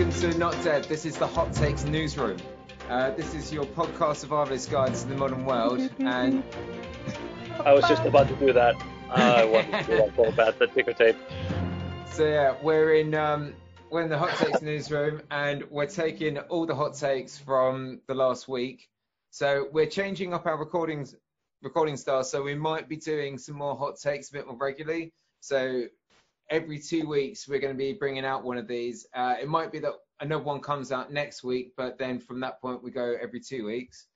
welcome to Not Dead. This is the Hot Takes Newsroom. Uh, this is your podcast survivor's guide to the modern world, and I was just about to do that. I wanted to do that so bad, the ticker tape. so yeah, we're in um, we're in the Hot Takes Newsroom, and we're taking all the hot takes from the last week. So we're changing up our recordings recording style, so we might be doing some more hot takes a bit more regularly. So every two weeks we're going to be bringing out one of these. Uh, it might be that another one comes out next week, but then from that point we go every two weeks.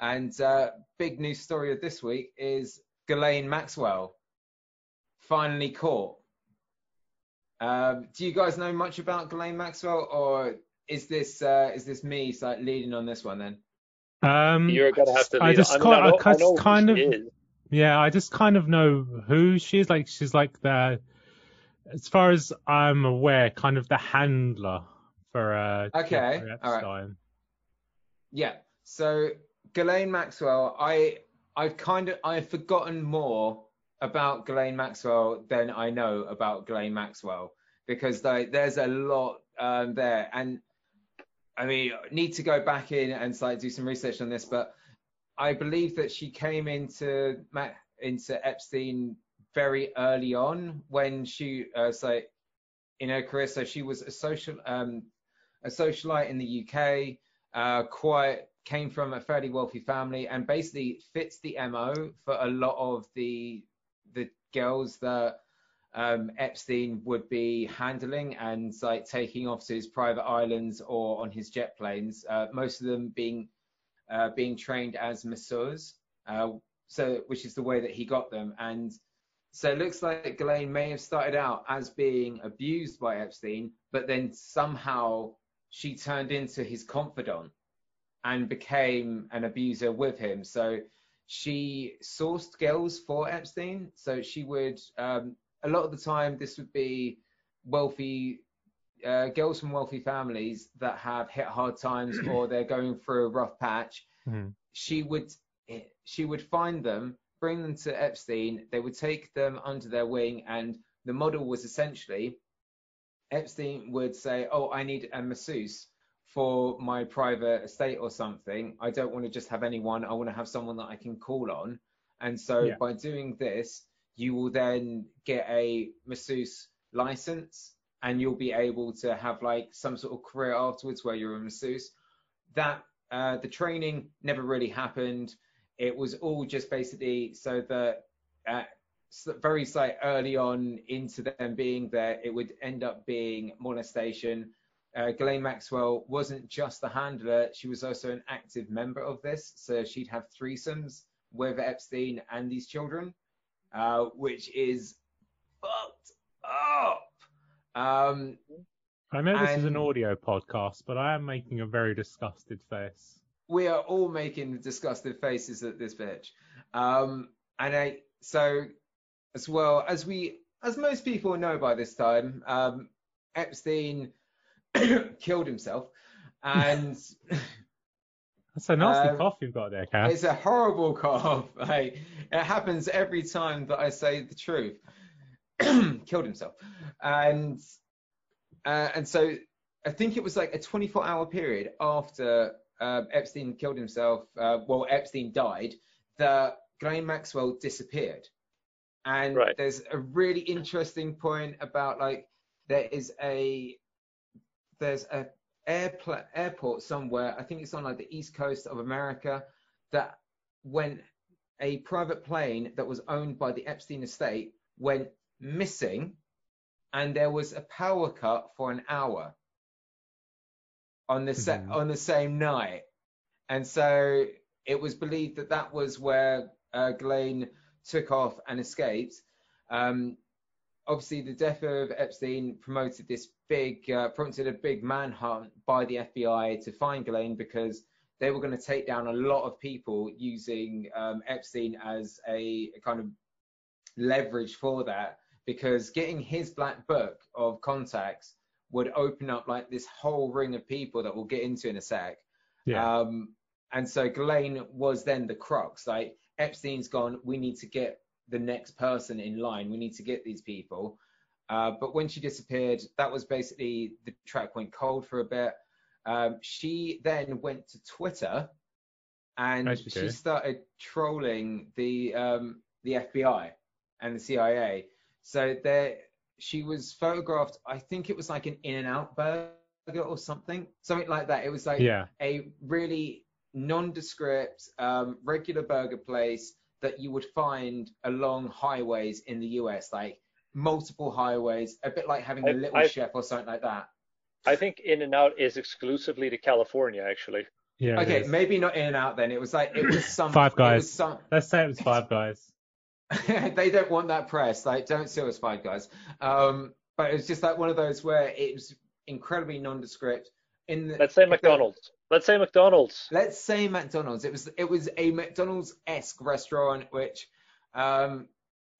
And uh, big news story of this week is Ghislaine Maxwell finally caught. Um, do you guys know much about Ghislaine Maxwell, or is this uh, is this me like leading on this one then? Um, You're gonna have to. I lead- just I mean, can't- I know, I I know kind of- is. yeah, I just kind of know who she is. Like she's like the, as far as I'm aware, kind of the handler for uh. Okay, Jeffrey all right. Epstein. Yeah. So Ghislaine Maxwell, I I've kind of I've forgotten more about Ghislaine Maxwell than I know about Ghislaine Maxwell because like there's a lot um, there, and I mean need to go back in and like do some research on this, but I believe that she came into Ma- into Epstein very early on when she uh, so in her career. So she was a social um, a socialite in the UK uh, quite came from a fairly wealthy family and basically fits the mo for a lot of the the girls that um, Epstein would be handling and like taking off to his private islands or on his jet planes. Uh, most of them being uh, being trained as masseurs, uh, so which is the way that he got them. And so it looks like Ghislaine may have started out as being abused by Epstein, but then somehow she turned into his confidant and became an abuser with him. So she sourced girls for Epstein. So she would, um, a lot of the time, this would be wealthy uh, girls from wealthy families that have hit hard times or they're going through a rough patch. Mhm. She would, she would find them, bring them to Epstein. They would take them under their wing, and the model was essentially Epstein would say, "Oh, I need a masseuse for my private estate or something. I don't want to just have anyone. I want to have someone that I can call on." And so Yeah. by doing this, you will then get a masseuse license, and you'll be able to have like some sort of career afterwards where you're a masseuse. That uh, the training never really happened. It was all just basically so that uh, very like early on into them being there, it would end up being molestation. Uh, Ghislaine Maxwell wasn't just the handler; she was also an active member of this. So she'd have threesomes with Epstein and these children, uh, which is fucked up. Um, I know this is an audio podcast, but I am making a very disgusted face. We are all making disgusted faces at this bitch. Um, and I, so as well as we, as most people know by this time, um, Epstein killed himself, and That's a nasty Um, cough you've got there, Cam. it's a horrible cough. Like, it happens every time that I say the truth. killed himself, and uh, and so I think it was like a 24 hour period after uh, Epstein killed himself. Uh, well, Epstein died. That Ghislaine Maxwell disappeared, and Right. there's a really interesting point about like there is a there's a airpla- airport somewhere. I think it's on like the east coast of America that when a private plane that was owned by the Epstein estate went missing and there was a power cut for an hour on the sa- Mhm. on the same night and so it was believed that that was where uh, Ghislaine took off and escaped um, obviously the death of Epstein promoted this big uh, prompted a big manhunt by the FBI to find Ghislaine because they were going to take down a lot of people using um, Epstein as a, a kind of leverage for that because getting his black book of contacts would open up like this whole ring of people that we'll get into in a sec. yeah. Um, and so Ghislaine was then the crux. Like Epstein's gone, we need to get the next person in line. We need to get these people. Uh, but when she disappeared, that was basically the track went cold for a bit. Um, she then went to Twitter and you she started trolling the um, the FBI and the CIA. So there, she was photographed. I think it was like an In-N-Out burger or something, something like that. It was like Yeah. a really nondescript, um, regular burger place that you would find along highways in the US, like multiple highways, a bit like having a I- little I- chef or something like that. I think In and Out is exclusively to California, actually. Yeah. Okay, maybe not in and out then. It was like it was some Five Guys. was some, Let's say it was Five Guys. they don't want that press. Like, don't sue us, Five Guys. Um, but it was just like one of those where it was incredibly nondescript. In the, Let's say if the- McDonald's. Let's say McDonald's. let's say McDonald's. It was it was a McDonald's esque restaurant, which um,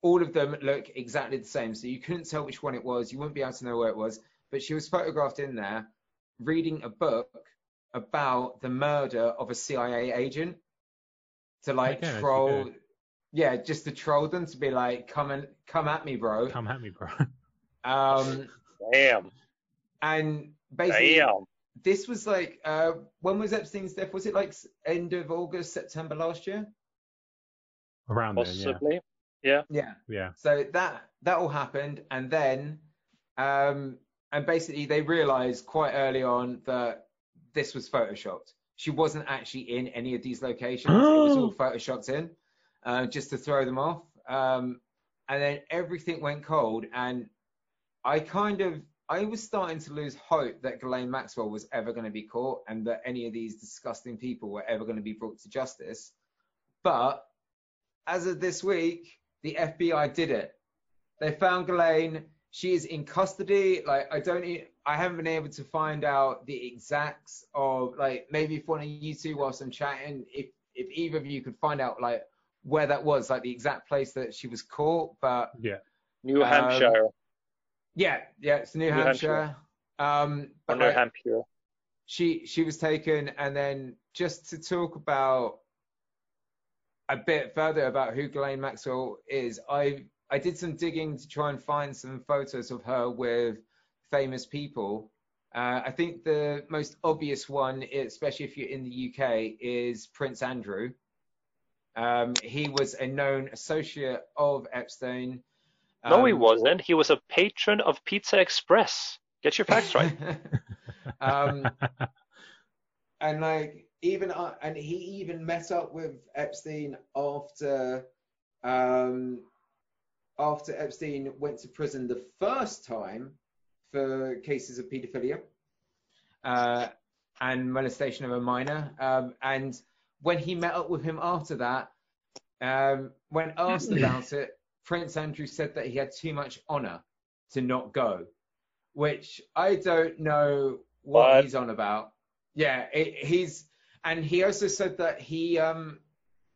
all of them look exactly the same. So you couldn't tell which one it was. You wouldn't be able to know where it was. But she was photographed in there reading a book about the murder of a CIA agent to like Again, as you troll. Do. Yeah, just to troll them to be like, come and come at me, bro. Come at me, bro. Um, Damn. and basically, Damn. this was like, uh, when was Epstein's death? Was it like end of August, September last year? Around then, yeah. Possibly. Yeah. Yeah. Yeah. So that that all happened, and then, um, and basically they realized quite early on that this was photoshopped. She wasn't actually in any of these locations. it was all photoshopped in, uh, just to throw them off. Um, and then everything went cold, and I kind of I was starting to lose hope that Ghislaine Maxwell was ever going to be caught, and that any of these disgusting people were ever going to be brought to justice. But as of this week, the FBI did it. They found Ghislaine. She is in custody. Like I don't, I haven't been able to find out the exacts of like maybe if one of you two whilst I'm chatting, if if either of you could find out like where that was, like the exact place that she was caught. But Yeah. New Um, Hampshire. yeah, yeah, it's New, New Hampshire. Um, but New like, Hampshire. she she was taken and then just to talk about a bit further about who Ghislaine Maxwell is I I did some digging to try and find some photos of her with famous people uh, I think the most obvious one especially if you're in the UK is Prince Andrew um, he was a known associate of Epstein No, he Um, wasn't. He was a patron of Pizza Express. Get your facts right. um, and like even uh, and he even met up with Epstein after um after Epstein went to prison the first time for cases of paedophilia uh, and molestation of a minor um, and when he met up with him after that um, when asked about it Prince Andrew said that he had too much honor to not go which I don't know what he's on about. Yeah, it, he's and he also said that he um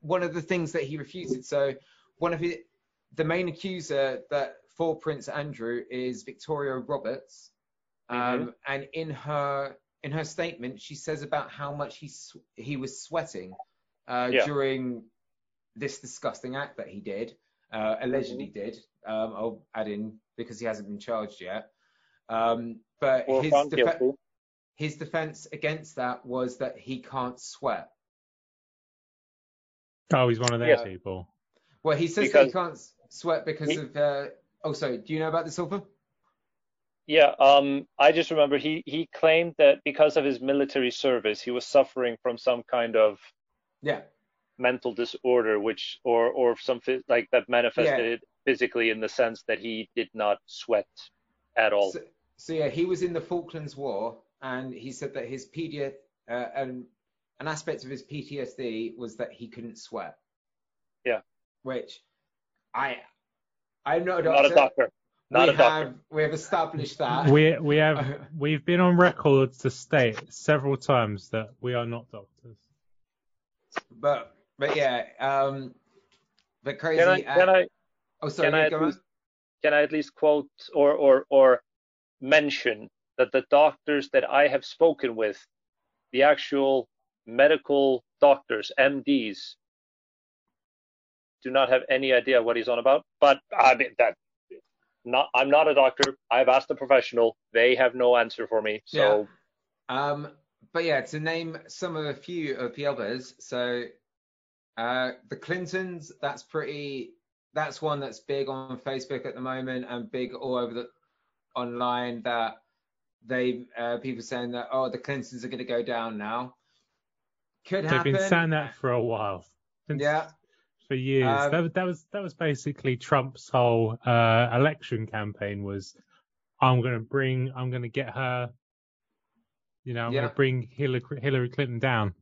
one of the things that he refuted. So one of his the main accuser that for Prince Andrew is Victoria Roberts, um, and in her in her statement she says about how much he sw- he was sweating uh, Yeah. during this disgusting act that he did uh, allegedly did. Um, I'll add in because he hasn't been charged yet. Um, but Or his found his defense against that was that he can't sweat. oh, he's one of those Yeah. people. Well, he says that he can't sweat because He- of. Uh, oh, sorry. Do you know about this, Alpha? Yeah, um, I just remember he, he claimed that because of his military service, he was suffering from some kind of Yeah. mental disorder, which or or some like that manifested physically in the sense that he did not sweat at all. So, so yeah, he was in the Falklands War, and he said that his PD, uh, and an aspect of his PTSD was that he couldn't sweat. Yeah. Which, I, I'm not a not a doctor. Not we a doctor. have we have established that. We we have we've been on record to state several times that we are not doctors. but but yeah, um, but crazy. Can I uh, I oh, sorry, can I yeah, at on. least- can I at least quote or or or mention that the doctors that I have spoken with, the actual medical doctors, MDs, do not have any idea what he's on about. But I mean that not I'm not a doctor. I've asked a professional. They have no answer for me. So Um, but yeah, to name some of a few of the others. So uh, the Clintons, that's pretty. That's one that's big on Facebook at the moment and big all over the online. That they uh, people saying that oh the Clintons are going to go down now. Could They've happen. been saying that for a while. Since- Yeah. For years. Um, that, was- that was that was basically Trump's whole uh, election campaign was I'm gonna bring I'm gonna get her you know, I'm Yeah. gonna bring Hillary, Hillary Clinton down.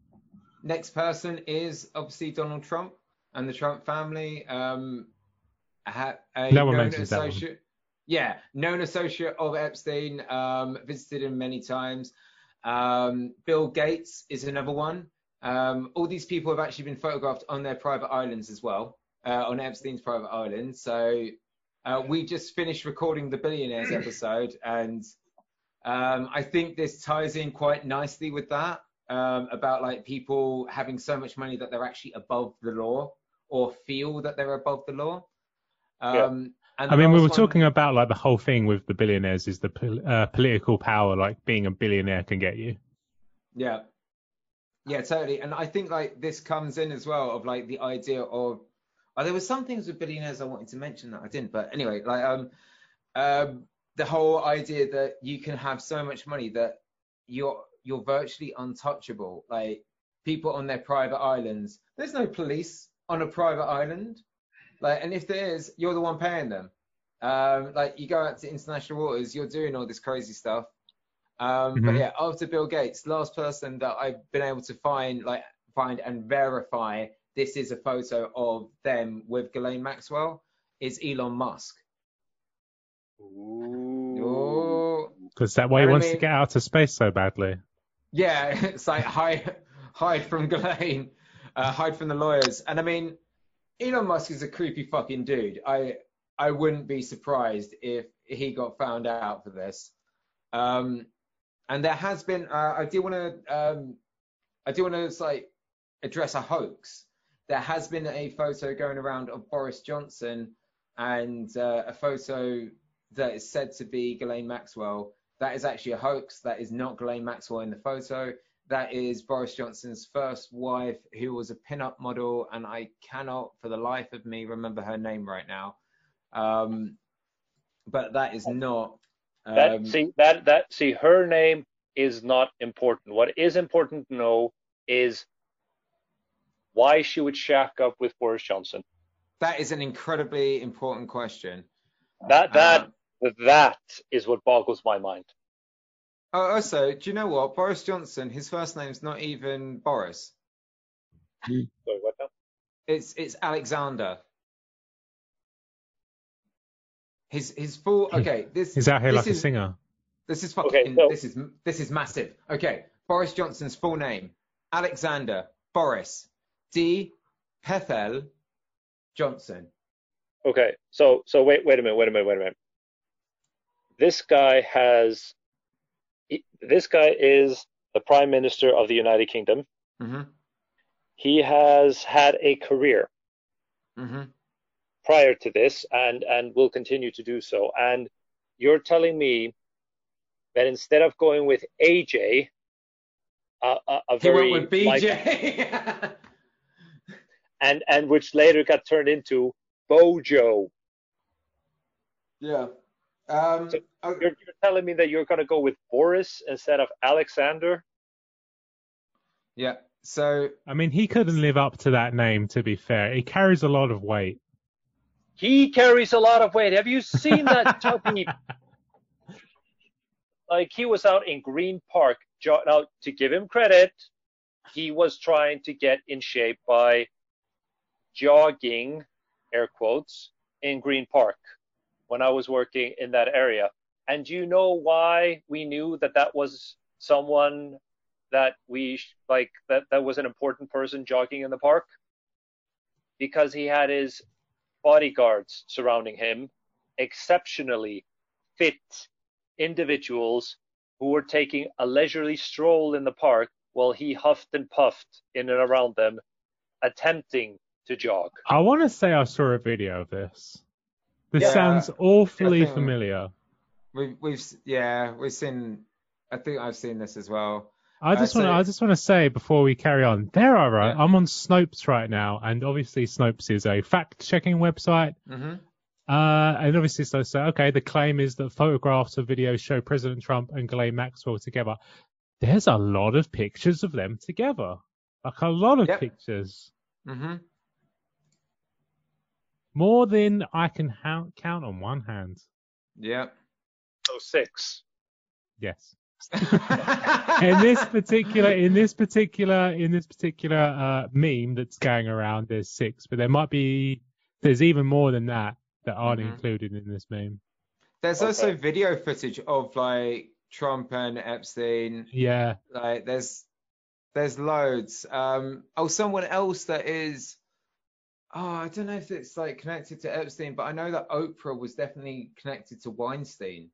Next person is obviously Donald Trump and the Trump family. Um, ha- a No one mentions that one. yeah, known associate of Epstein. Um, visited him many times. Um, Bill Gates is another one. Um, all these people have actually been photographed on their private islands as well, uh, on Epstein's private island. So uh, we just finished recording the Billionaires episode, and um, I think this ties in quite nicely with that um, about like people having so much money that they're actually above the law or feel that they're above the law. Um, and I mean, we were one- talking about like the whole thing with the billionaires is the pol- uh, political power like being a billionaire can get you. Yeah. Yeah, totally. And I think like this comes in as well of like the idea of oh, there was some things with billionaires I wanted to mention that I didn't, but anyway, like um um the whole idea that you can have so much money that you're you're virtually untouchable. Like people on their private islands. There's no police on a private island. Like and if there is, you're the one paying them. Um like you go out to international waters, you're doing all this crazy stuff. Um, But Mhm. yeah, after Bill Gates, last person that I've been able to find, like, find and verify this is a photo of them with Ghislaine Maxwell is Elon Musk. Oh, Because that way he I wants mean- to get out of space so badly. yeah, it's like hide, hide from Ghislaine, uh, hide from the lawyers. And I mean, Elon Musk is a creepy fucking dude. I I wouldn't be surprised if he got found out for this. Um, and there has been, uh, I do want to, um, I do want to like address a hoax. There has been a photo going around of Boris Johnson and uh, a photo that is said to be Ghislaine Maxwell. That is actually a hoax. That is not Ghislaine Maxwell in the photo. That is Boris Johnson's first wife, who was a pin-up model, and I cannot, for the life of me, remember her name right now. Um, but that is not. That um, see that that see her name is not important. What is important to know is why she would shack up with Boris Johnson. that is an incredibly important question. That that Um, that is what boggles my mind. Oh, also, do you know what? Boris Johnson, his first name's not even Boris. Sorry, what now? It's it's Alexander. His his full okay. This He's out here this like a is, singer. This is fucking. Okay, so- This is this is massive. Okay, Boris Johnson's full name: Alexander Boris de Pfeffel Johnson. Okay, so so wait wait a minute wait a minute wait a minute. This guy has he, this guy is the Prime Minister of the United Kingdom. Mm-hmm. He has had a career Mm-hmm. Prior to this and and will continue to do so. And you're telling me that instead of going with AJ, a, a, a He very went with like- BJ. and and which later got turned into Bojo. yeah. Um. So You're, you're telling me that you're going to go with Boris instead of Alexander? yeah. So I mean, he couldn't live up to that name. To be fair, he carries a lot of weight. He carries a lot of weight. Have you seen that tubby? like he was out in Green Park. Now, to give him credit, he was trying to get in shape by jogging, air quotes, in Green Park when I was working in that area. And do you know why we knew that that was someone that we like that that was an important person jogging in the park? Because he had his bodyguards surrounding him, exceptionally fit individuals who were taking a leisurely stroll in the park while he huffed and puffed in and around them, attempting to jog. I want to say I saw a video of this. This Yeah, sounds awfully familiar. We've we've yeah we've seen. I think I've seen this as well. I just want to. I just want to say before we carry on, there are. right. Yeah. I'm on Snopes right now, and obviously Snopes is a fact-checking website. hmm Uh, and obviously, so so okay. The claim is that photographs or videos show President Trump and Ghislaine Maxwell together. There's a lot of pictures of them together, like a lot of Yep. pictures, hmm more than I can ha- count on one hand. Yeah. So six. Yes. In this particular in this particular in this particular uh, meme that's going around there's six but there might be there's even more than that that aren't Mhm. included in this meme There's also video footage of like Trump and Epstein. yeah Like there's there's loads. Um oh someone else that is oh I don't know if it's like connected to Epstein, but I know that Oprah was definitely connected to Weinstein.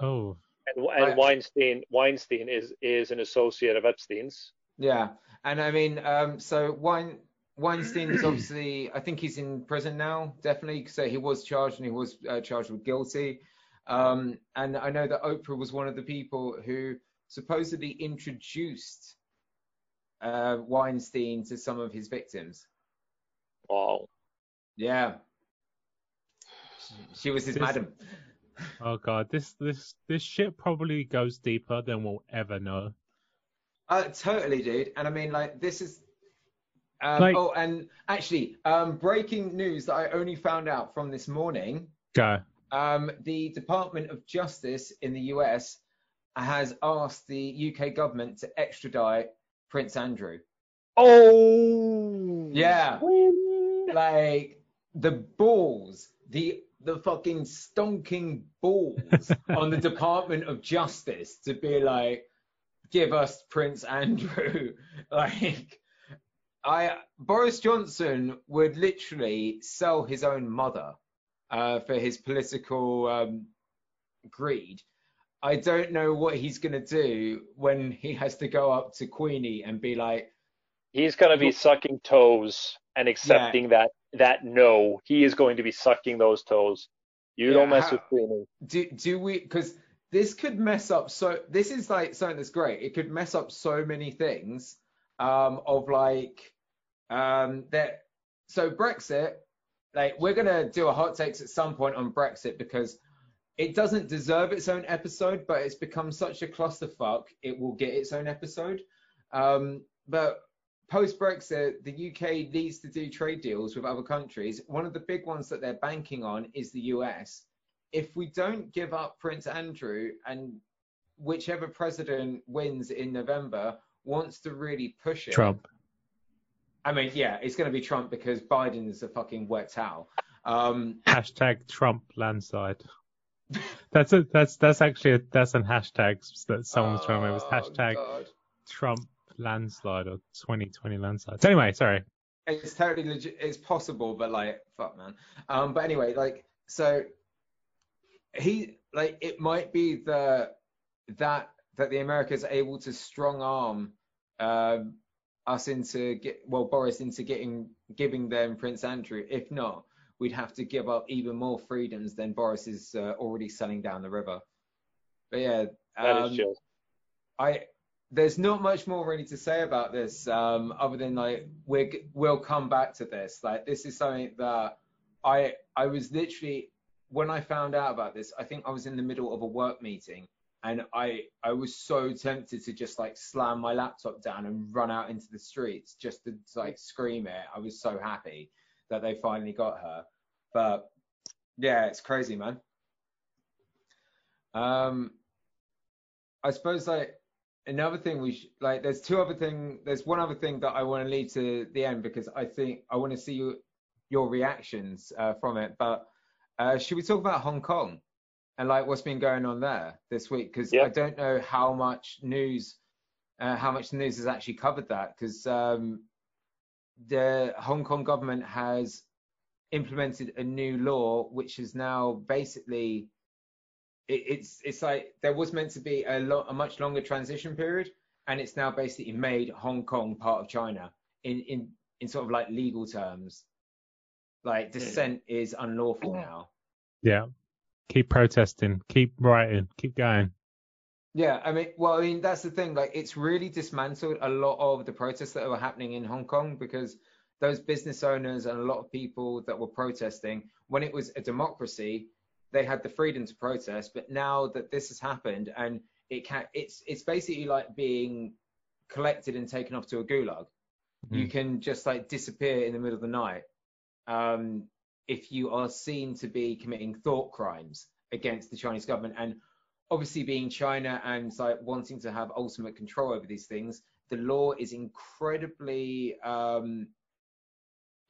oh And, and Right. Weinstein Weinstein is is an associate of Epstein's. Yeah. And I mean um so Wein Weinstein is obviously I think he's in prison now, definitely. So he was charged and he was uh, charged with guilty. Um and I know that Oprah was one of the people who supposedly introduced uh, Weinstein to some of his victims. Wow. Yeah. She was his This- madam. Oh god this this this shit probably goes deeper than we'll ever know Uh, totally, dude. And I mean, like, this is. Um, Like- oh, and actually, um, breaking news that I only found out from this morning. go Um, the Department of Justice in the US has asked the UK government to extradite Prince Andrew. Oh. Yeah. Like the balls, the the fucking stonking balls on the Department of Justice to be like, give us Prince Andrew. like, I Boris Johnson would literally sell his own mother uh, for his political um, greed. I don't know what he's gonna do when he has to go up to Queenie and be like, He's gonna be sucking toes and accepting that that no. He is going to be sucking those toes. You Yeah, don't mess how- with Queenie. do do we because this could mess up so this is like something that's great it could mess up so many things um of like um that so brexit like we're gonna do a hot takes at some point on brexit because it doesn't deserve its own episode but it's become such a clusterfuck it will get its own episode um but post brexit the uk needs to do trade deals with other countries one of the big ones that they're banking on is the us if we don't give up Prince Andrew and whichever president wins in November wants to really push it. trump I mean, yeah, it's going to be Trump because Biden is a fucking wet towel. Um, hashtag trump landslide that's a that's that's actually a, that's an hashtag that someone's trying to remember oh, It's hashtag God. trump landslide or 2020 landslide anyway sorry It's totally legit. It's possible, but like, fuck, man. Um, but anyway, like, so he, like, it might be the that that the Americans are able to strong arm um, us into get well Boris into getting giving them Prince Andrew. If not, we'd have to give up even more freedoms than Boris is uh, already selling down the river. But yeah, That um, is just I there's not much more really to say about this um, other than like we we'll come back to this. Like this is something that I I was literally when I found out about this, I think I was in the middle of a work meeting and I I was so tempted to just like slam my laptop down and run out into the streets just to like scream it. I was so happy that they finally got her. But yeah, it's crazy, man. Um I suppose like another thing we sh- like there's two other thing there's one other thing that I want to leave to the end because I think I want to see you, your reactions uh, from it. But uh, should we talk about Hong Kong and like what's been going on there this week? Because Yeah. I don't know how much news uh, how much news has actually covered that because um, the Hong Kong government has implemented a new law which is now basically it, it's it's like there was meant to be a lot a much longer transition period and it's now basically made Hong Kong part of China in in in sort of like legal terms Like dissent is unlawful now. Yeah. Keep protesting. Keep writing. Keep going. Yeah, I mean, well, I mean, that's the thing. Like, it's really dismantled a lot of the protests that were happening in Hong Kong because those business owners and a lot of people that were protesting, when it was a democracy, they had the freedom to protest. But now that this has happened, and it can, it's it's basically like being collected and taken off to a gulag. Mm-hmm. You can just like disappear in the middle of the night um, if you are seen to be committing thought crimes against the Chinese government. And obviously, being China and like wanting to have ultimate control over these things, the law is incredibly. Um,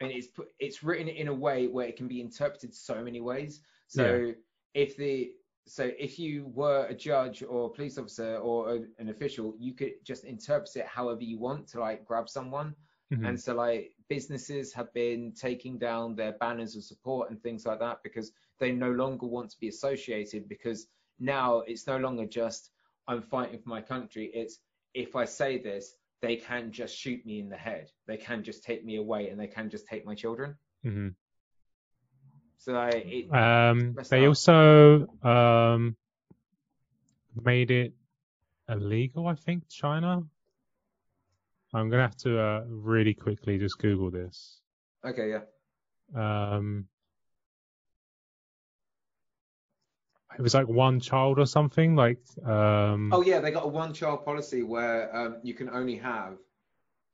and it's put, it's written in a way where it can be interpreted so many ways. So Yeah. if the so if you were a judge or a police officer or a, an official, you could just interpret it however you want to like grab someone. Mhm. And so like businesses have been taking down their banners of support and things like that because they no longer want to be associated because now it's no longer just I'm fighting for my country. It's if I say this, they can just shoot me in the head. They can just take me away and they can just take my children. Mhm. So I, it, Um, they up. also um, made it illegal, I think, China. I'm gonna have to uh, really quickly just Google this. okay, yeah. Um, it was like one child or something. Like, um, Oh yeah, they got a one child policy where um, you can only have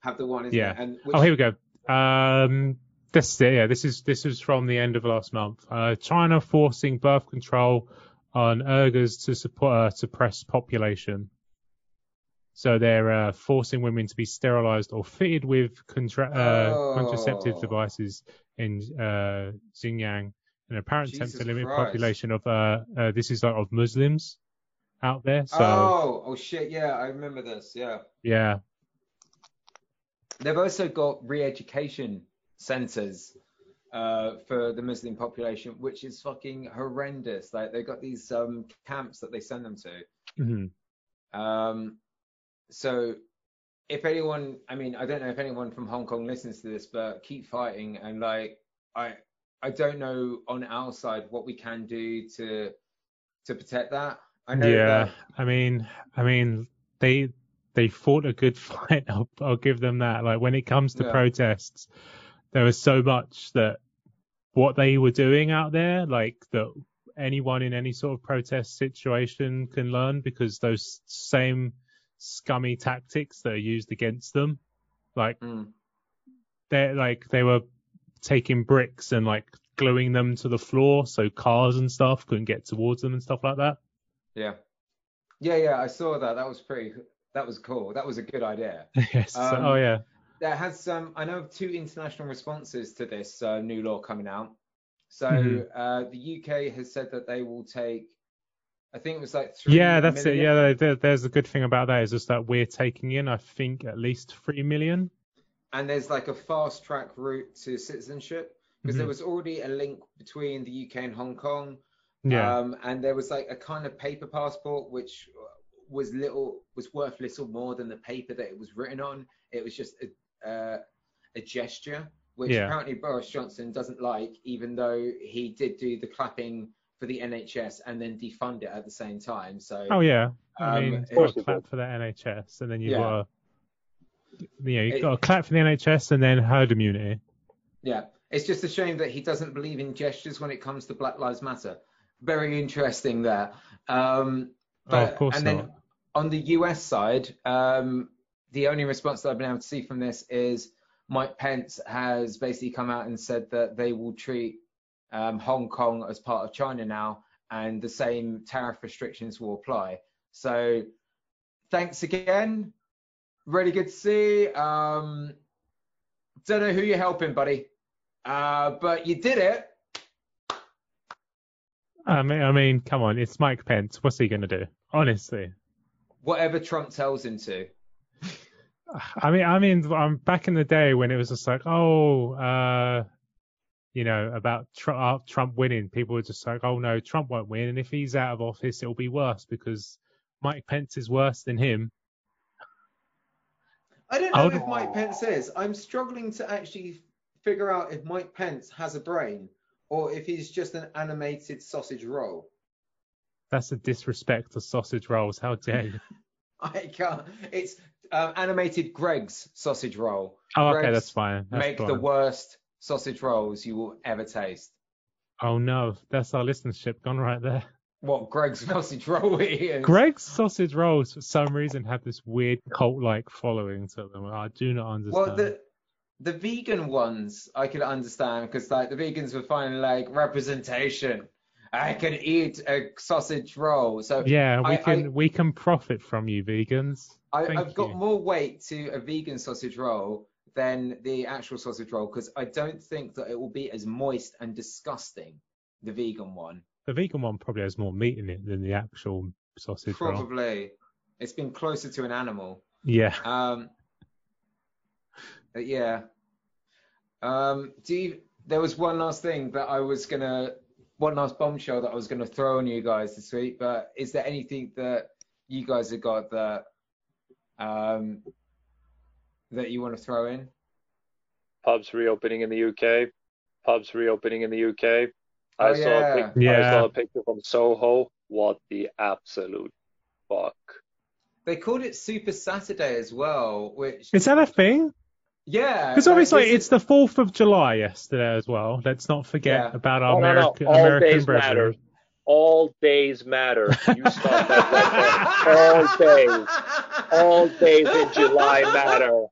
have the one, isn't Yeah. it? And which, oh, here we go. Um, this is yeah, this is this is from the end of last month. Uh, China forcing birth control on Uyghurs to support uh, suppress population. So they're uh, forcing women to be sterilized or fitted with contra- uh, contraceptive Oh. devices in uh, Xinjiang, an apparent attempt to limit Christ. population of uh, uh, this is like of Muslims out there. So oh, oh shit, yeah, I remember this. Yeah, yeah, they've also got re-education centers uh, for the Muslim population, which is fucking horrendous. Like they've got these um, camps that they send them to. Mhm. Um, so if anyone, I mean, I don't know if anyone from Hong Kong listens to this, but keep fighting and like, I, I don't know on our side what we can do to, to protect that. I know yeah. that, I mean, I mean, they they fought a good fight. I'll, I'll give them that. Like when it comes to Yeah. protests, there was so much that what they were doing out there, like that anyone in any sort of protest situation can learn because those same scummy tactics that are used against them, like Mm, they're like they were taking bricks and like gluing them to the floor so cars and stuff couldn't get towards them and stuff like that. yeah. Yeah, yeah, I saw that. That was pretty, that was cool. That was a good idea. yes. Um, oh yeah. There has some I know of two international responses to this uh, new law coming out. So Mhm. uh, the UK has said that they will take, I think it was like three Yeah, that's it. Yeah, there- there, there's a good thing about that is just that we're taking in, I think, at least three million. and there's like a fast track route to citizenship because there Mhm. was already a link between the UK and Hong Kong. Yeah. Um, and there was like a kind of paper passport which was little was worth little more than the paper that it was written on. It was just a uh, a gesture, which Yeah. apparently Boris Johnson doesn't like, even though he did do the clapping for the NHS and then defund it at the same time. So oh yeah. I um, mean, of you've got to clap for the NHS, and then you've Yeah. got to, you know, you've It- got to clap for the NHS and then herd immunity. Yeah, it's just a shame that he doesn't believe in gestures when it comes to Black Lives Matter. Very interesting there. Um, Oh, of course and not. then on the US side, um, the only response that I've been able to see from this is Mike Pence has basically come out and said that they will treat um, Hong Kong as part of China now, and the same tariff restrictions will apply. So, thanks again. Really good to see. Um, don't know who you're helping, buddy, uh, but you did it. I mean, I mean, come on, it's Mike Pence. What's he gonna do? Honestly. Whatever Trump tells him to. I mean, I mean, I'm back in the day when it was just like, oh, uh, you know, about Trump, Trump winning. People were just like, oh no, Trump won't win, and if he's out of office, it'll be worse because Mike Pence is worse than him. I don't I know would- if Mike Pence is. I'm struggling to actually figure out if Mike Pence has a brain or if he's just an animated sausage roll. That's a disrespect to sausage rolls. How dare you? I can't. It's um, animated Greggs sausage roll. Oh, okay, that's fine. That's make the worst sausage rolls you will ever taste. Oh no, that's our listenership gone right there. What Greggs sausage roll is? Greggs sausage rolls, for some reason, have this weird cult-like following to them. I do not understand. Well, the the vegan ones I could understand because like the vegans were finally like representation. I can eat a sausage roll. So yeah, we I- can I- we can profit from you vegans. I, I've got more weight to a vegan sausage roll than the actual sausage roll because I don't think that it will be as moist and disgusting. The vegan one, The vegan one probably has more meat in it than the actual sausage roll. probably. It's been closer to an animal. Yeah. Um, but yeah. Um, do you, there was one last thing that I was gonna, one last bombshell that I was gonna throw on you guys this week. But is there anything that you guys have got that, um, that you want to throw in? Pubs reopening in the UK. Pubs reopening in the UK. I Oh, saw a yeah. I saw a picture from Soho. What the absolute fuck? They called it Super Saturday as well, which Is that a thing? Yeah, Because obviously this it's is- the fourth of July yesterday as well. Let's not forget Yeah. about our Oh, no, no. American, All American days brethren. matter. All days matter. You stop that right there. All days. All days in July matter.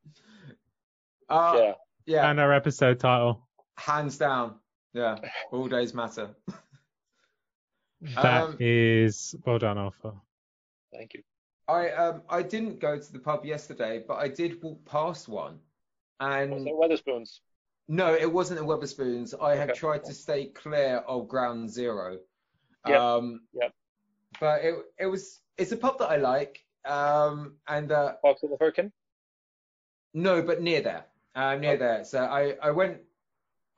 Uh, Yeah. yeah, And our episode title. hands down. Yeah, all days matter. That is Um, well done, Alpha. Thank you. I um I didn't go to the pub yesterday, but I did walk past one, Was and it Wetherspoons? no, it wasn't a Wetherspoons. I have Okay. tried to stay clear of Ground Zero. Yep. Um, Yep. But it it was it's a pub that I like. Um, and uh, Fox of the Firkin? No, but near there. Uh, near Okay. there. So I, I went,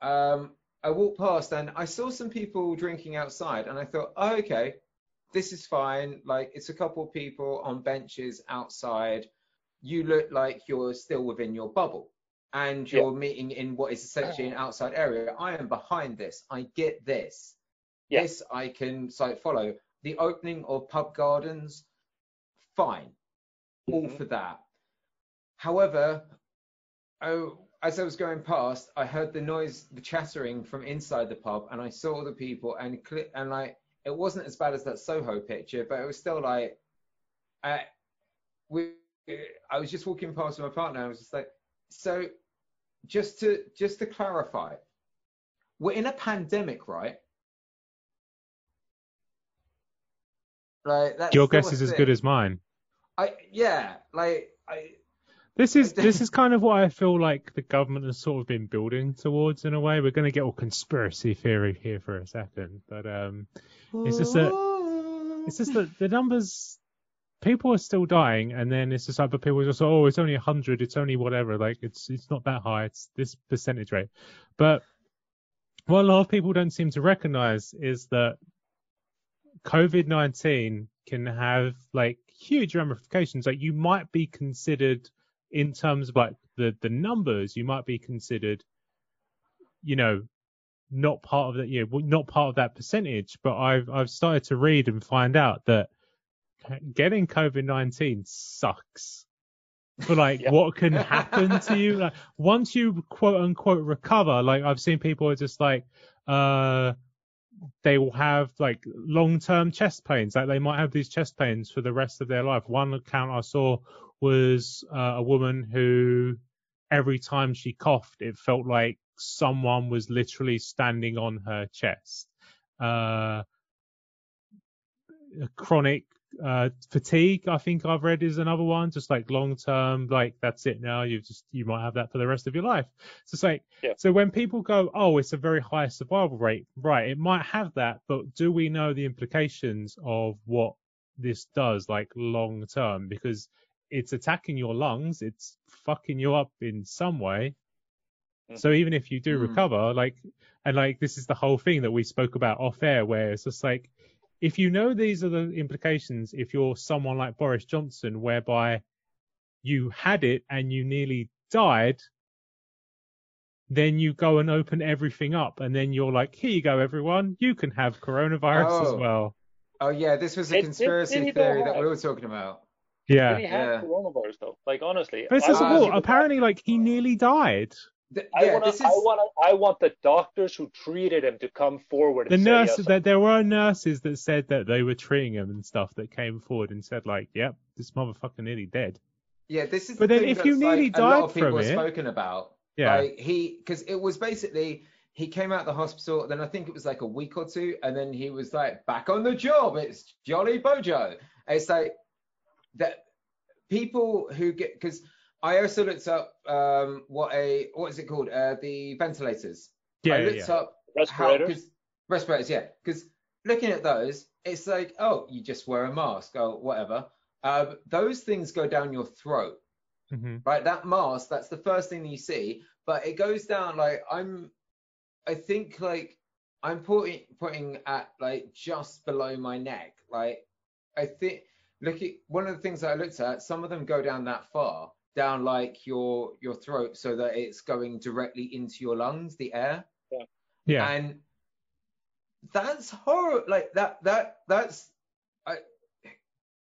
um, I walked past and I saw some people drinking outside and I thought, oh, okay, this is fine. Like it's a couple of people on benches outside. You look like you're still within your bubble and you're meeting in what is essentially an outside area. I am behind this. I get this. Yeah. This I can so follow. The opening of pub gardens, fine. All Mhm. for that. However, oh, as I was going past, I heard the noise, the chattering from inside the pub, and I saw the people, and cli- and like it wasn't as bad as that Soho picture, but it was still like, I, we, I was just walking past with my partner, and I was just like, so, just to just to clarify, we're in a pandemic, right? Like Your guess is as good as mine. I yeah, like I This is this is kind of what I feel like the government has sort of been building towards in a way. We're going to get all conspiracy theory here for a second, but um, It's just that- it's just that the numbers, people are still dying, and then it's just like, but people just oh, it's only hundred, it's only whatever, like it's it's not that high, it's this percentage rate. But what a lot of people don't seem to recognize is that COVID nineteen can have like huge ramifications. Like you might be considered in terms of like the the numbers, you might be considered, you know, not part of that, you know, not part of that percentage. But I've I've started to read and find out that getting COVID nineteen sucks. For like Yeah. what can happen to you, like once you quote unquote recover, like I've seen people are just like, uh, they will have like long term chest pains. Like they might have these chest pains for the rest of their life. One account I saw was uh, a woman who every time she coughed, it felt like someone was literally standing on her chest. Uh, chronic uh, fatigue, I think I've read is another one. Just like long term, like that's it now. You just you might have that for the rest of your life. So it's like Yeah. so when people go, oh, it's a very high survival rate, right? It might have that, but do we know the implications of what this does, like long term? Because it's attacking your lungs, it's fucking you up in some way. Mm. So even if you do Mm. recover, like, and like this is the whole thing that we spoke about off air, where it's just like, if you know these are the implications, if you're someone like Boris Johnson, whereby you had it and you nearly died, then you go and open everything up, and then you're like, here you go, everyone, you can have coronavirus as Oh. well. Oh yeah, this was a Did- did- conspiracy did he theory that we were talking about. Yeah. Did he have Yeah. coronavirus though? Like honestly, This I is Uh, well, apparently, like he nearly died. Th- I wanna, is I want. I want the doctors who treated him to come forward. The And say, nurse, yes, there, there were nurses that said that they were treating him and stuff that came forward and said like, "Yep, this motherfucker nearly dead." yeah, this is. But the then thing if you nearly like, a lot died of people from it- spoken about. Yeah, Like he, because it was basically he came out of the hospital, then I think it was like a week or two, and then he was like back on the job. It's Jolly Bojo. It's like that people who get because I also looked up um what a what is it called uh the ventilators. yeah, I yeah, looked yeah. up respirators. How, 'cause- respirators, yeah. Because looking at those, it's like, oh, you just wear a mask or whatever. Um, those things go down your throat, Mhm. right? That mask, that's the first thing that you see, but it goes down like I'm, I think like I'm putting putting at like just below my neck. Like I think, look at one of the things that I looked at. Some of them go down that far, down like your your throat, so that it's going directly into your lungs, the air yeah. Yeah. and that's horror like that that that's I,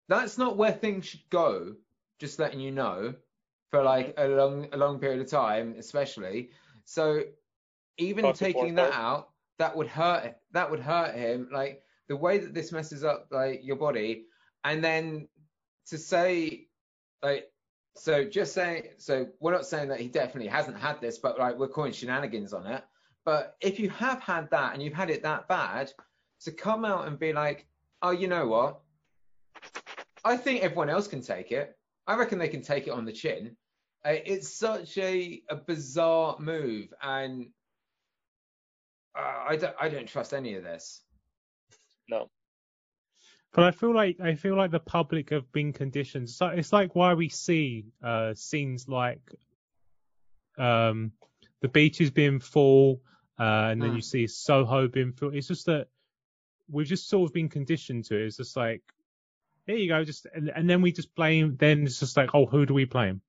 that's not where things should go just letting you know for like a long a long period of time especially so even Dr. taking that Forsyth? out that would hurt that would hurt him like the way that this messes up like your body and then to say like so just saying so we're not saying that he definitely hasn't had this but like we're calling shenanigans on it but if you have had that and you've had it that bad, to come out and be like, oh, you know what? I think everyone else can take it. I reckon they can take it on the chin. Uh, It's such a, a bizarre move, and uh, I don't I don't trust any of this. no. But I feel like I feel like the public have been conditioned. So it's like why we see uh, scenes like um, the beaches being full, uh, and then Mm. you see Soho being full. It's just that we've just sort of been conditioned to it. It's just like, here you go, just and, and then we just blame. Then it's just like, oh, who do we blame?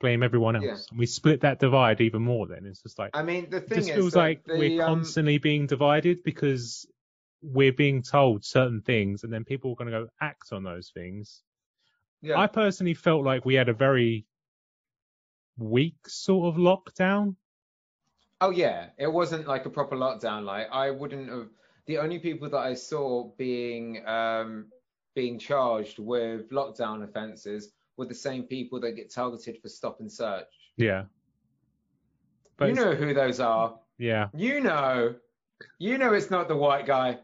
Blame everyone else. Yeah. And we split that divide even more. Then it's just like I mean, the it thing just is, feels like the, we're um, constantly being divided because we're being told certain things and then people are going to go act on those things. yeah. I personally felt like we had a very weak sort of lockdown. Oh yeah, it wasn't like a proper lockdown. Like I wouldn't have. The only people that I saw being um, being charged with lockdown offences were the same people that get targeted for stop and search. Yeah. But you know who those are. yeah. You know. You know it's not the white guy.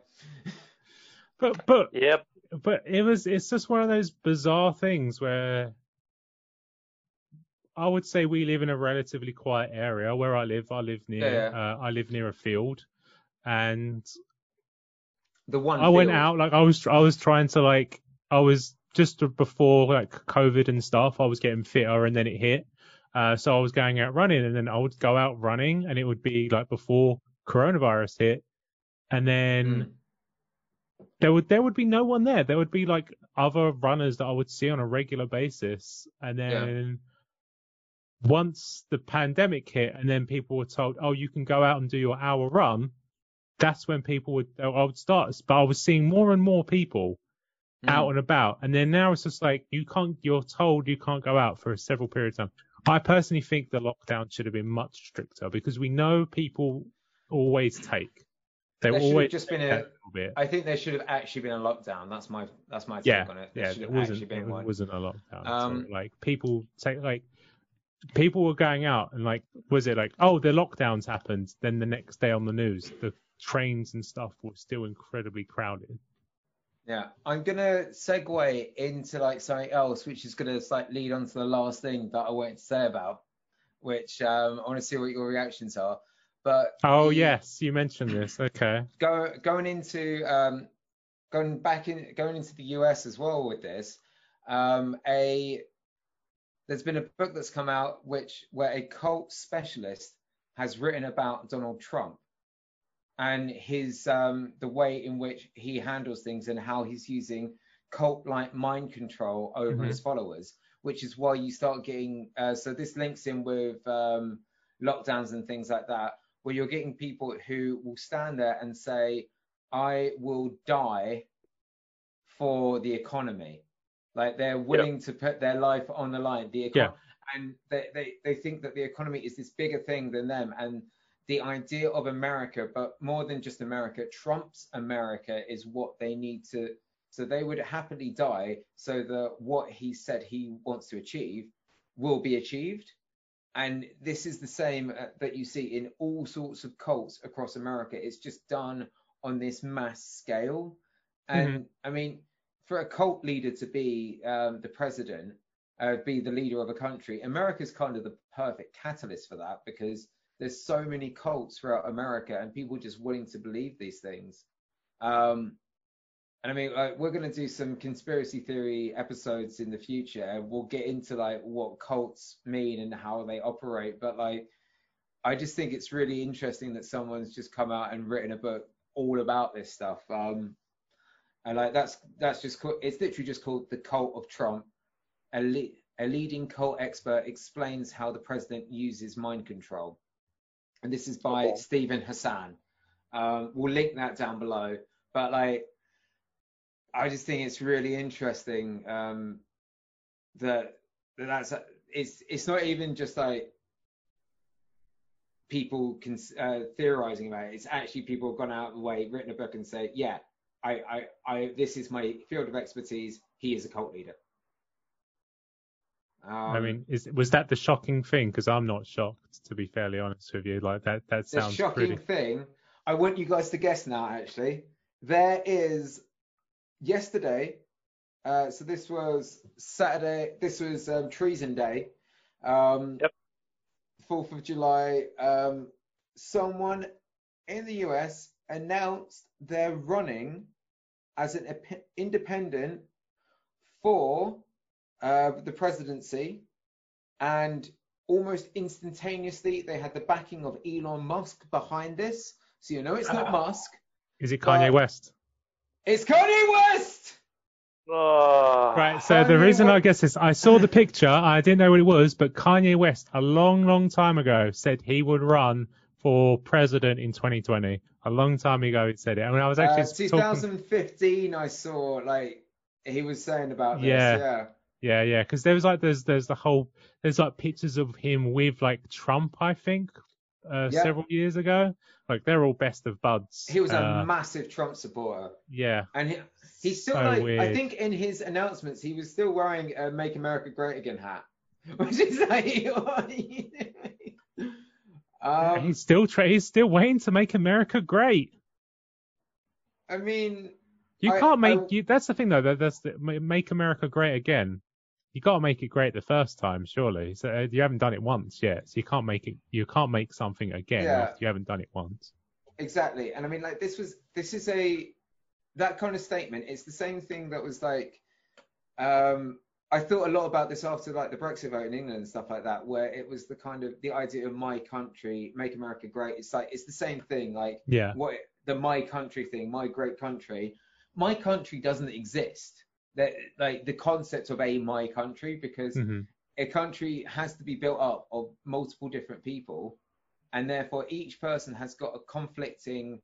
But but Yep. but it was it's just one of those bizarre things where I would say we live in a relatively quiet area where I live. I live near Yeah. uh, I live near a field and The one. I went out like I was I was trying to like I was just before like COVID and stuff. I was getting fitter and then it hit. Uh, so I was going out running and then I would go out running and it would be like before coronavirus hit, and then Mm. There would there would be no one there. There would be like other runners that I would see on a regular basis, and then once the pandemic hit, and then people were told, "Oh, you can go out and do your hour run." That's when people would I would start, but I was seeing more and more people Mm. out and about, and then now it's just like you can't. You're told you can't go out for a several periods of time. I personally think the lockdown should have been much stricter because we know people always take. They There should have just been a- little bit. I think there should have actually been a lockdown. That's my that's my take yeah, on it. There yeah, it wasn't. It one. wasn't a lockdown. Um, so, like people take like people were going out and like was it like oh the lockdowns happened? Then the next day on the news the trains and stuff were still incredibly crowded. Yeah, I'm gonna segue into like something else, which is gonna like lead on to the last thing that I wanted to say about, which um, I want to see what your reactions are. But Oh yes, you mentioned this. Okay. go going into um, going back in going into the US as well with this. Um, a there's been a book that's come out which where a cult specialist has written about Donald Trump and his um, the way in which he handles things and how he's using cult-like mind control over Mhm. his followers, which is why you start getting. Uh, so this links in with um, lockdowns and things like that, where you're getting people who will stand there and say, I will die for the economy. Like they're willing to put their life on the line. The Yeah. and they, they, they think that the economy is this bigger thing than them. And the idea of America, but more than just America, Trump's America is what they need to. So they would happily die so that what he said he wants to achieve will be achieved. And this is the same uh, that you see in all sorts of cults across America. It's just done on this mass scale. And I mean, for a cult leader to be um, the president, uh, be the leader of a country, America's kind of the perfect catalyst for that because there's so many cults throughout America and people just willing to believe these things. Um, and I mean, like, we're going to do some conspiracy theory episodes in the future. and We'll get into like what cults mean and how they operate. But like, I just think it's really interesting that someone's just come out and written a book all about this stuff. Um, and like, that's that's just called, it's literally just called the Cult of Trump. A, le- a leading cult expert explains how the president uses mind control. And this is by Okay. Steven Hassan. Um, we'll link that down below. But like, I just think it's really interesting um, that, that that's it's it's not even just like people can uh, theorizing about it. It's actually people have gone out of the way, written a book, and say, yeah, I, I, I this is my field of expertise. He is a cult leader. Um, I mean, is was that the shocking thing? Because I'm not shocked, to be fairly honest with you. Like that, that the sounds shocking pretty. thing. I want you guys to guess now. Actually, there is yesterday. Uh, so this was Saturday. This was um, Treason Day. Um, Yep. Fourth of July. Um, someone in the US announced they're running as an ep- independent for uh, the presidency, and almost instantaneously they had the backing of Elon Musk behind this. So you know it's not Musk. Is it Kanye Uh, West? It's Kanye West. Oh, Right. So the Kanye reason I guess is I saw the picture. I didn't know what it was, but Kanye West, a long, long time ago, said he would run for president in 2020. A long time ago, he said it. I mean, I was Uh, actually talking. 2015, I saw like he was saying about this. Yeah. Yeah. Yeah, yeah, because there was like there's there's the whole there's like pictures of him with like Trump, I think, uh, Yeah. several years ago. Like they're all best of buds. He was a Uh, massive Trump supporter, yeah, and he, he's still So like I think in his announcements he was still wearing a "Make America Great Again" hat, which is like. um, he's still tra- he's still waiting to make America great. I mean, You I- can't make I- you. That's the thing though. That, that's the, make America great again. You got to make it great the first time, surely. So uh, you haven't done it once yet, so you can't make it. You can't make something again Yeah. after you haven't done it once. Exactly. And I mean, like, this was, this is a, that kind of statement. It's the same thing that was like, um, I thought a lot about this after like the Brexit vote in England and stuff like that, where it was the kind of the idea of my country, make America great. It's like, it's the same thing. Like, Yeah. what the my country thing, my great country, my country doesn't exist. That like the concept of a my country because hmm a country has to be built up of multiple different people and therefore each person has got a conflicting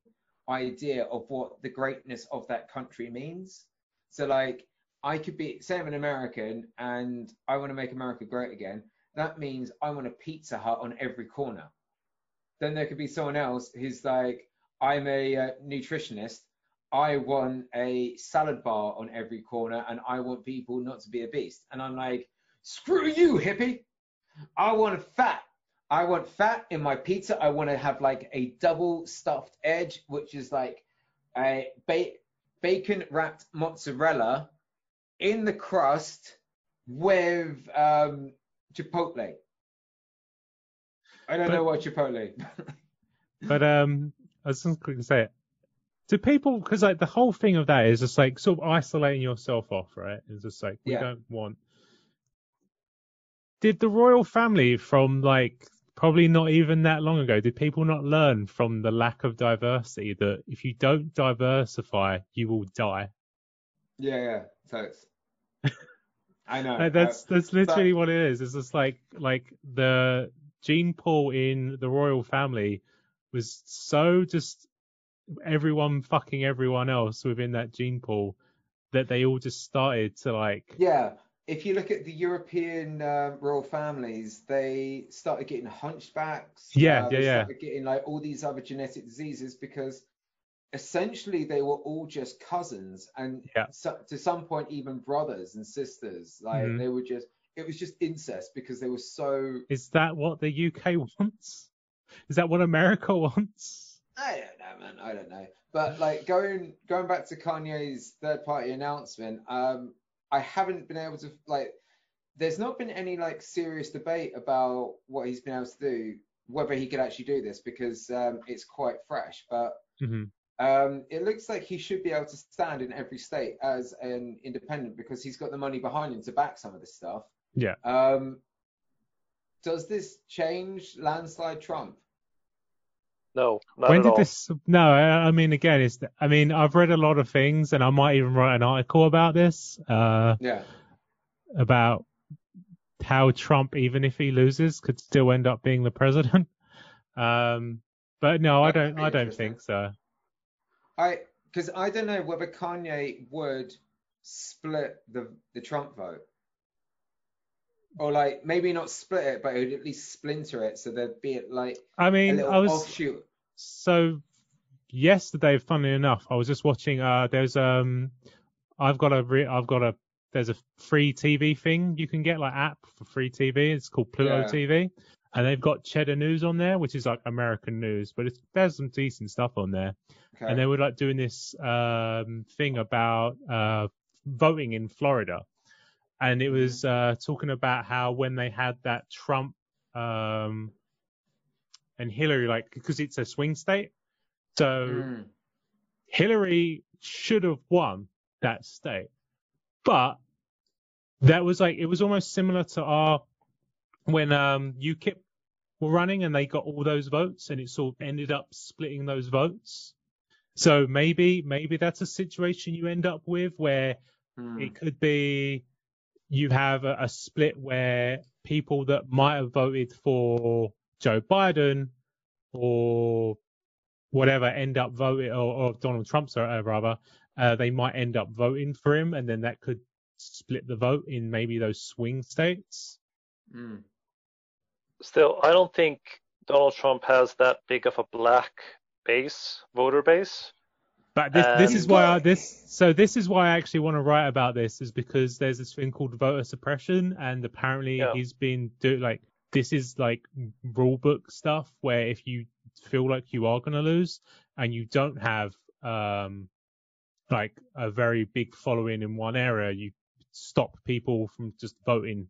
idea of what the greatness of that country means. So like i could be say i'm an american and i want to make america great again that means i want a pizza hut on every corner. Then there could be someone else who's like i'm a uh, nutritionist I want a salad bar on every corner and I want people not to be a beast. And I'm like, screw you, hippie. I want fat. I want fat in my pizza. I want to have like a double stuffed edge, which is like a ba- bacon wrapped mozzarella in the crust with um, chipotle. I don't But- know what chipotle. But um, I was just going to say it. Do people, because like the whole thing of that is just like sort of isolating yourself off, right? It's just like we Yeah. don't want. Did the royal family from like probably not even that long ago, did people not learn from the lack of diversity that if you don't diversify, you will die? yeah, yeah. So it's. I know. Like, that's uh, that's literally what it is. It's just like like the gene pool in the royal family was so just everyone fucking everyone else within that gene pool that they all just started to like Yeah, if you look at the European uh, royal families, they started getting hunchbacks. Yeah, uh, yeah, yeah. Getting like all these other genetic diseases because essentially they were all just cousins and Yeah. so, to some point even brothers and sisters. Like Mhm. they were just, it was just incest because they were so. is that what the UK wants? Is that what America wants? I don't know, man. I don't know. But like going going back to Kanye's third party announcement, um, I haven't been able to like. There's not been any like serious debate about what he's been able to do, whether he could actually do this because um, it's quite fresh. But hmm um, it looks like he should be able to stand in every state as an independent because he's got the money behind him to back some of this stuff. Yeah. Um, does this change landslide Trump? No, not when at did all. this? No, I, I mean, again, it's. I mean, I've read a lot of things, and I might even write an article about this. Uh, Yeah. about how Trump, even if he loses, could still end up being the president. Um, but no, I That could don't. I don't think so. I because I don't know whether Kanye would split the the Trump vote, or like maybe not split it, but it would at least splinter it so there'd be like I a mean, little I was offshoot. so yesterday. Funnily enough, I was just watching. Uh, there's um, I've got a re- I've got a there's a free TV thing you can get like app for free TV. It's called Pluto Yeah. TV, and they've got Cheddar News on there, which is like American news, but it's, there's some decent stuff on there. Okay. and they were like doing this um, thing about uh, voting in Florida, and it was uh, talking about how when they had that Trump um, and Hillary, like because it's a swing state, so Mm, Hillary should have won that state, but that was like it was almost similar to our when um, UKIP were running and they got all those votes, and it sort of ended up splitting those votes. So maybe maybe that's a situation you end up with where mm. it could be you have a, a split where people that might have voted for Joe Biden or whatever end up voting or, or Donald Trump, sorry, uh, rather, uh, they might end up voting for him, and then that could split the vote in maybe those swing states. Mm. Still, I don't think Donald Trump has that big of a black base, voter base. But this, this Um, is why I, this so this is why I actually want to write about this is because there's this thing called voter suppression and apparently Yeah. he's been do like this is like rule book stuff where if you feel like you are gonna lose and you don't have um like a very big following in one area, you stop people from just voting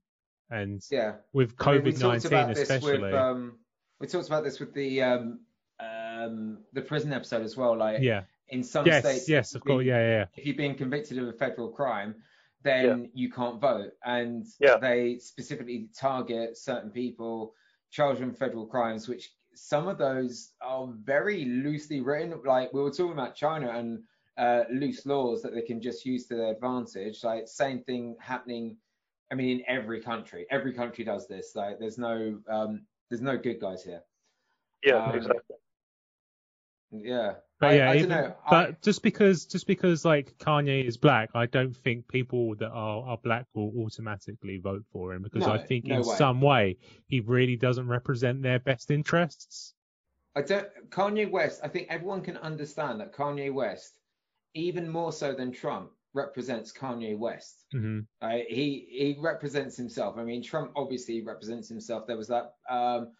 and Yeah. with I mean, COVID talked about nineteen especially. With, um, we talked about this with the um, um, the prison episode as well. Like yeah. In some Yes, states, yes, of course, yeah, yeah, yeah. if you've been convicted of a federal crime, then you can't vote. And Yeah. they specifically target certain people charged with federal crimes, which some of those are very loosely written. Like we were talking about China and uh, loose laws that they can just use to their advantage. Like same thing happening. I mean, in every country, every country does this. Like there's no um, there's no good guys here. Yeah, Um, exactly. Yeah. But I, yeah, I even, don't know. but I, just because just because like Kanye is black, I don't think people that are, are black will automatically vote for him because I think no in way. some way he really doesn't represent their best interests. I don't. Kanye West. I think everyone can understand that Kanye West, even more so than Trump, represents Kanye West. hmm Right? He he represents himself. I mean, Trump obviously represents himself. There was that um,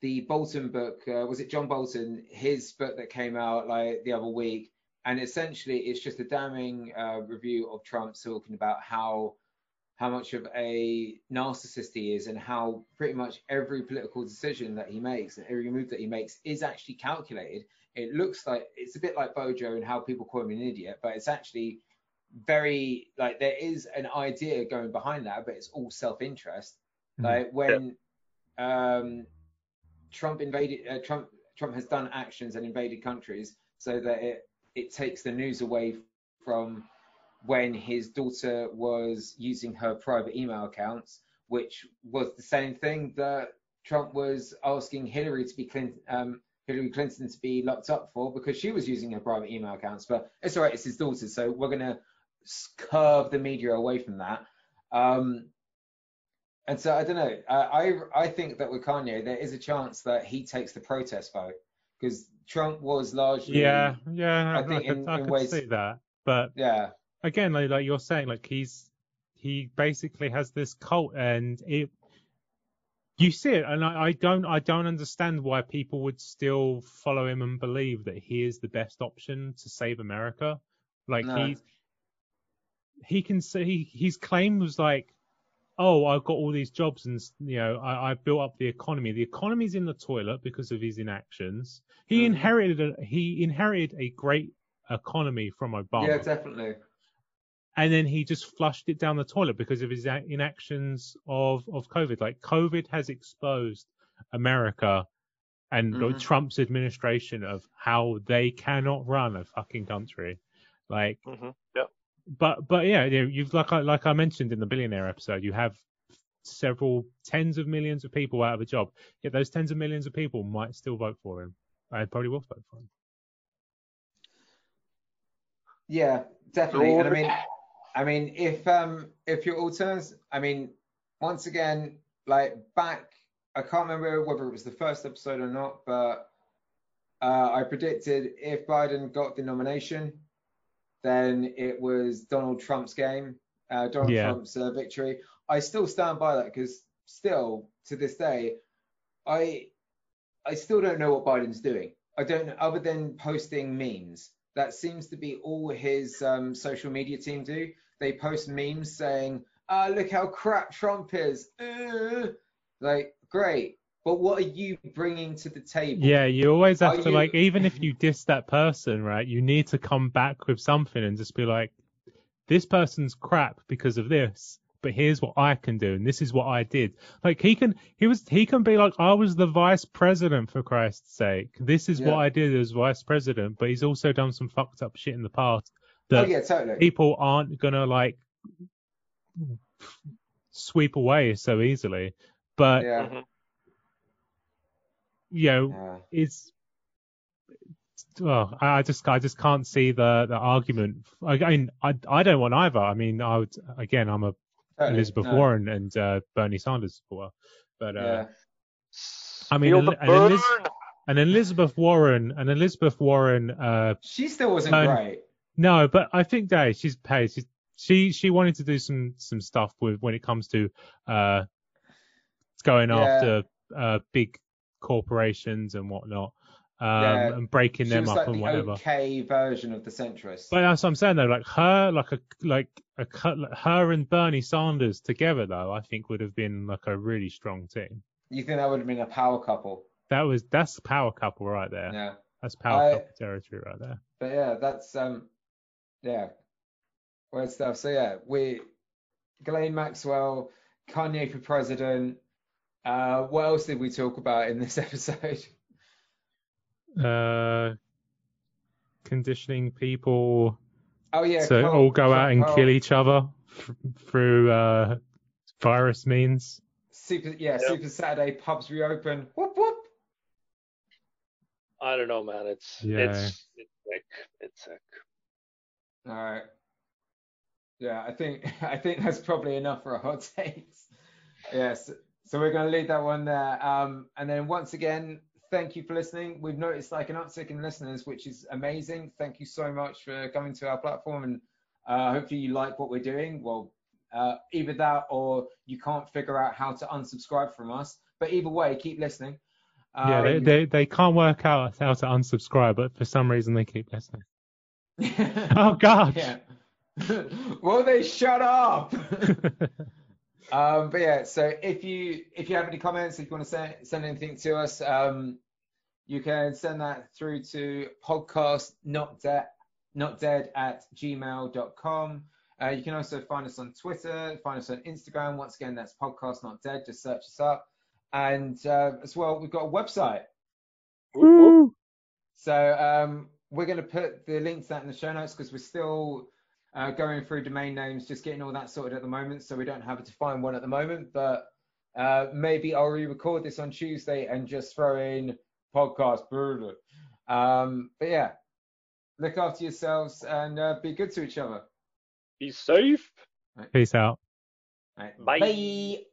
the Bolton book. Uh, was it John Bolton? His book that came out like the other week, and essentially it's just a damning uh, review of Trump talking about how how much of a narcissist he is and how pretty much every political decision that he makes and every move that he makes is actually calculated. It looks like it's a bit like Bojo and how people call him an idiot, but it's actually very like there is an idea going behind that, but it's all self-interest. Mhm. Like when um, Trump invaded, uh, Trump Trump has done actions and invaded countries so that it it takes the news away from when his daughter was using her private email accounts, which was the same thing that Trump was asking Hillary to be Clinton, um, Hillary Clinton to be locked up for because she was using her private email accounts. But it's all right, it's his daughter, so we're gonna curve the media away from that. Um, and so I don't know. I I think that with Kanye, there is a chance that he takes the protest vote because Trump was largely Yeah, yeah, I I, think could, in- I in could ways- see that. But yeah again, like, like you're saying, like he's he basically has this cult, and it you see it, and I, I don't I don't understand why people would still follow him and believe that he is the best option to save America. Like No. he he can say he, his claim was like, oh, I've got all these jobs and you know I, I built up the economy. The economy's in the toilet because of his inactions. He Mhm. inherited a, he inherited a great economy from Obama yeah definitely and then he just flushed it down the toilet because of his inactions of of COVID. Like COVID has exposed America and like, Mhm. Trump's administration of how they cannot run a fucking country. Like, hmm Yeah. But but yeah, you you've like I like I mentioned in the billionaire episode, you have several tens of millions of people out of a job. Yet those tens of millions of people might still vote for him. I probably will vote for him. Yeah, definitely. And I mean, I mean, if um if your alternates, I mean, once again, like back, I can't remember whether it was the first episode or not, but uh, I predicted if Biden got the nomination, then it was Donald Trump's game, uh, Donald Yeah. Trump's uh, victory. I still stand by that because still to this day, I I still don't know what Biden's doing. I don't know, other than posting memes. That seems to be all his um, social media team do. They post memes saying, "Ah, look how crap Trump is." Uh, like, great, but what are you bringing to the table? Yeah, you always have Are to you- like, even if you diss that person, right? You need to come back with something and just be like, this person's crap because of this, but here's what I can do, and this is what I did. Like he can, he was, he can be like, I was the vice president for Christ's sake. This is Yeah. what I did as vice president, but he's also done some fucked up shit in the past Oh that yeah, totally. people aren't gonna like sweep away so easily. But Yeah. Mm-hmm. You know, yeah. it's well, I just I just can't see the the argument. I, I mean, I I don't want either. I mean, I would again, I'm a Totally. Elizabeth No. Warren and uh, Bernie Sanders supporter, but uh, Yeah. I mean, an- an Eliz- an Elizabeth Warren, an Elizabeth Warren, uh, She still wasn't Um, great. no, but I think that she's paid. She's, she she wanted to do some some stuff with when it comes to uh going Yeah. after uh big corporations and whatnot, um, Yeah. and breaking She them was up like and the whatever. okay version of the centrist. But that's what I'm saying though. Like her, like a like a her and Bernie Sanders together though, I think would have been like a really strong team. you think that would have been a power couple? That was that's power couple right there. Yeah. That's power I- couple territory right there. But yeah, that's um, yeah, weird stuff. So yeah, we, Ghislaine Maxwell, Kanye for president. Uh, what else did we talk about in this episode? Uh, conditioning people Oh yeah, to Carl- all go out and Carl- kill each other f- through uh virus means. Super, yeah, Yep. Super Saturday pubs reopen. Whoop whoop. I don't know, man. It's Yeah. it's it's sick. It's sick. All right. Yeah, I think I think that's probably enough for a hot takes. Yes. So we're going to leave that one there. Um, and then once again, thank you for listening. We've noticed like an uptick in listeners, which is amazing. Thank you so much for coming to our platform, and uh, hopefully you like what we're doing. Well, uh, either that or you can't figure out how to unsubscribe from us. But either way, keep listening. yeah, they, Um, they they can't work out how to unsubscribe, but for some reason they keep listening. Oh God. Will they shut up? um, but yeah, so if you if you have any comments, if you want to send send anything to us, um, you can send that through to podcast not dead not dead at gmail.com. Uh, you can also find us on Twitter, find us on Instagram. Once again, that's podcast not dead. Just search us up. And uh, as well, we've got a website. Woo! So um, we're going to put the link to that in the show notes because we're still uh, going through domain names, just getting all that sorted at the moment. So we don't have a defined one at the moment, but Uh, maybe I'll re-record this on Tuesday and just throw in podcast. Um, but yeah, look after yourselves and uh, be good to each other. Be safe. Peace out. Right. Bye. Bye.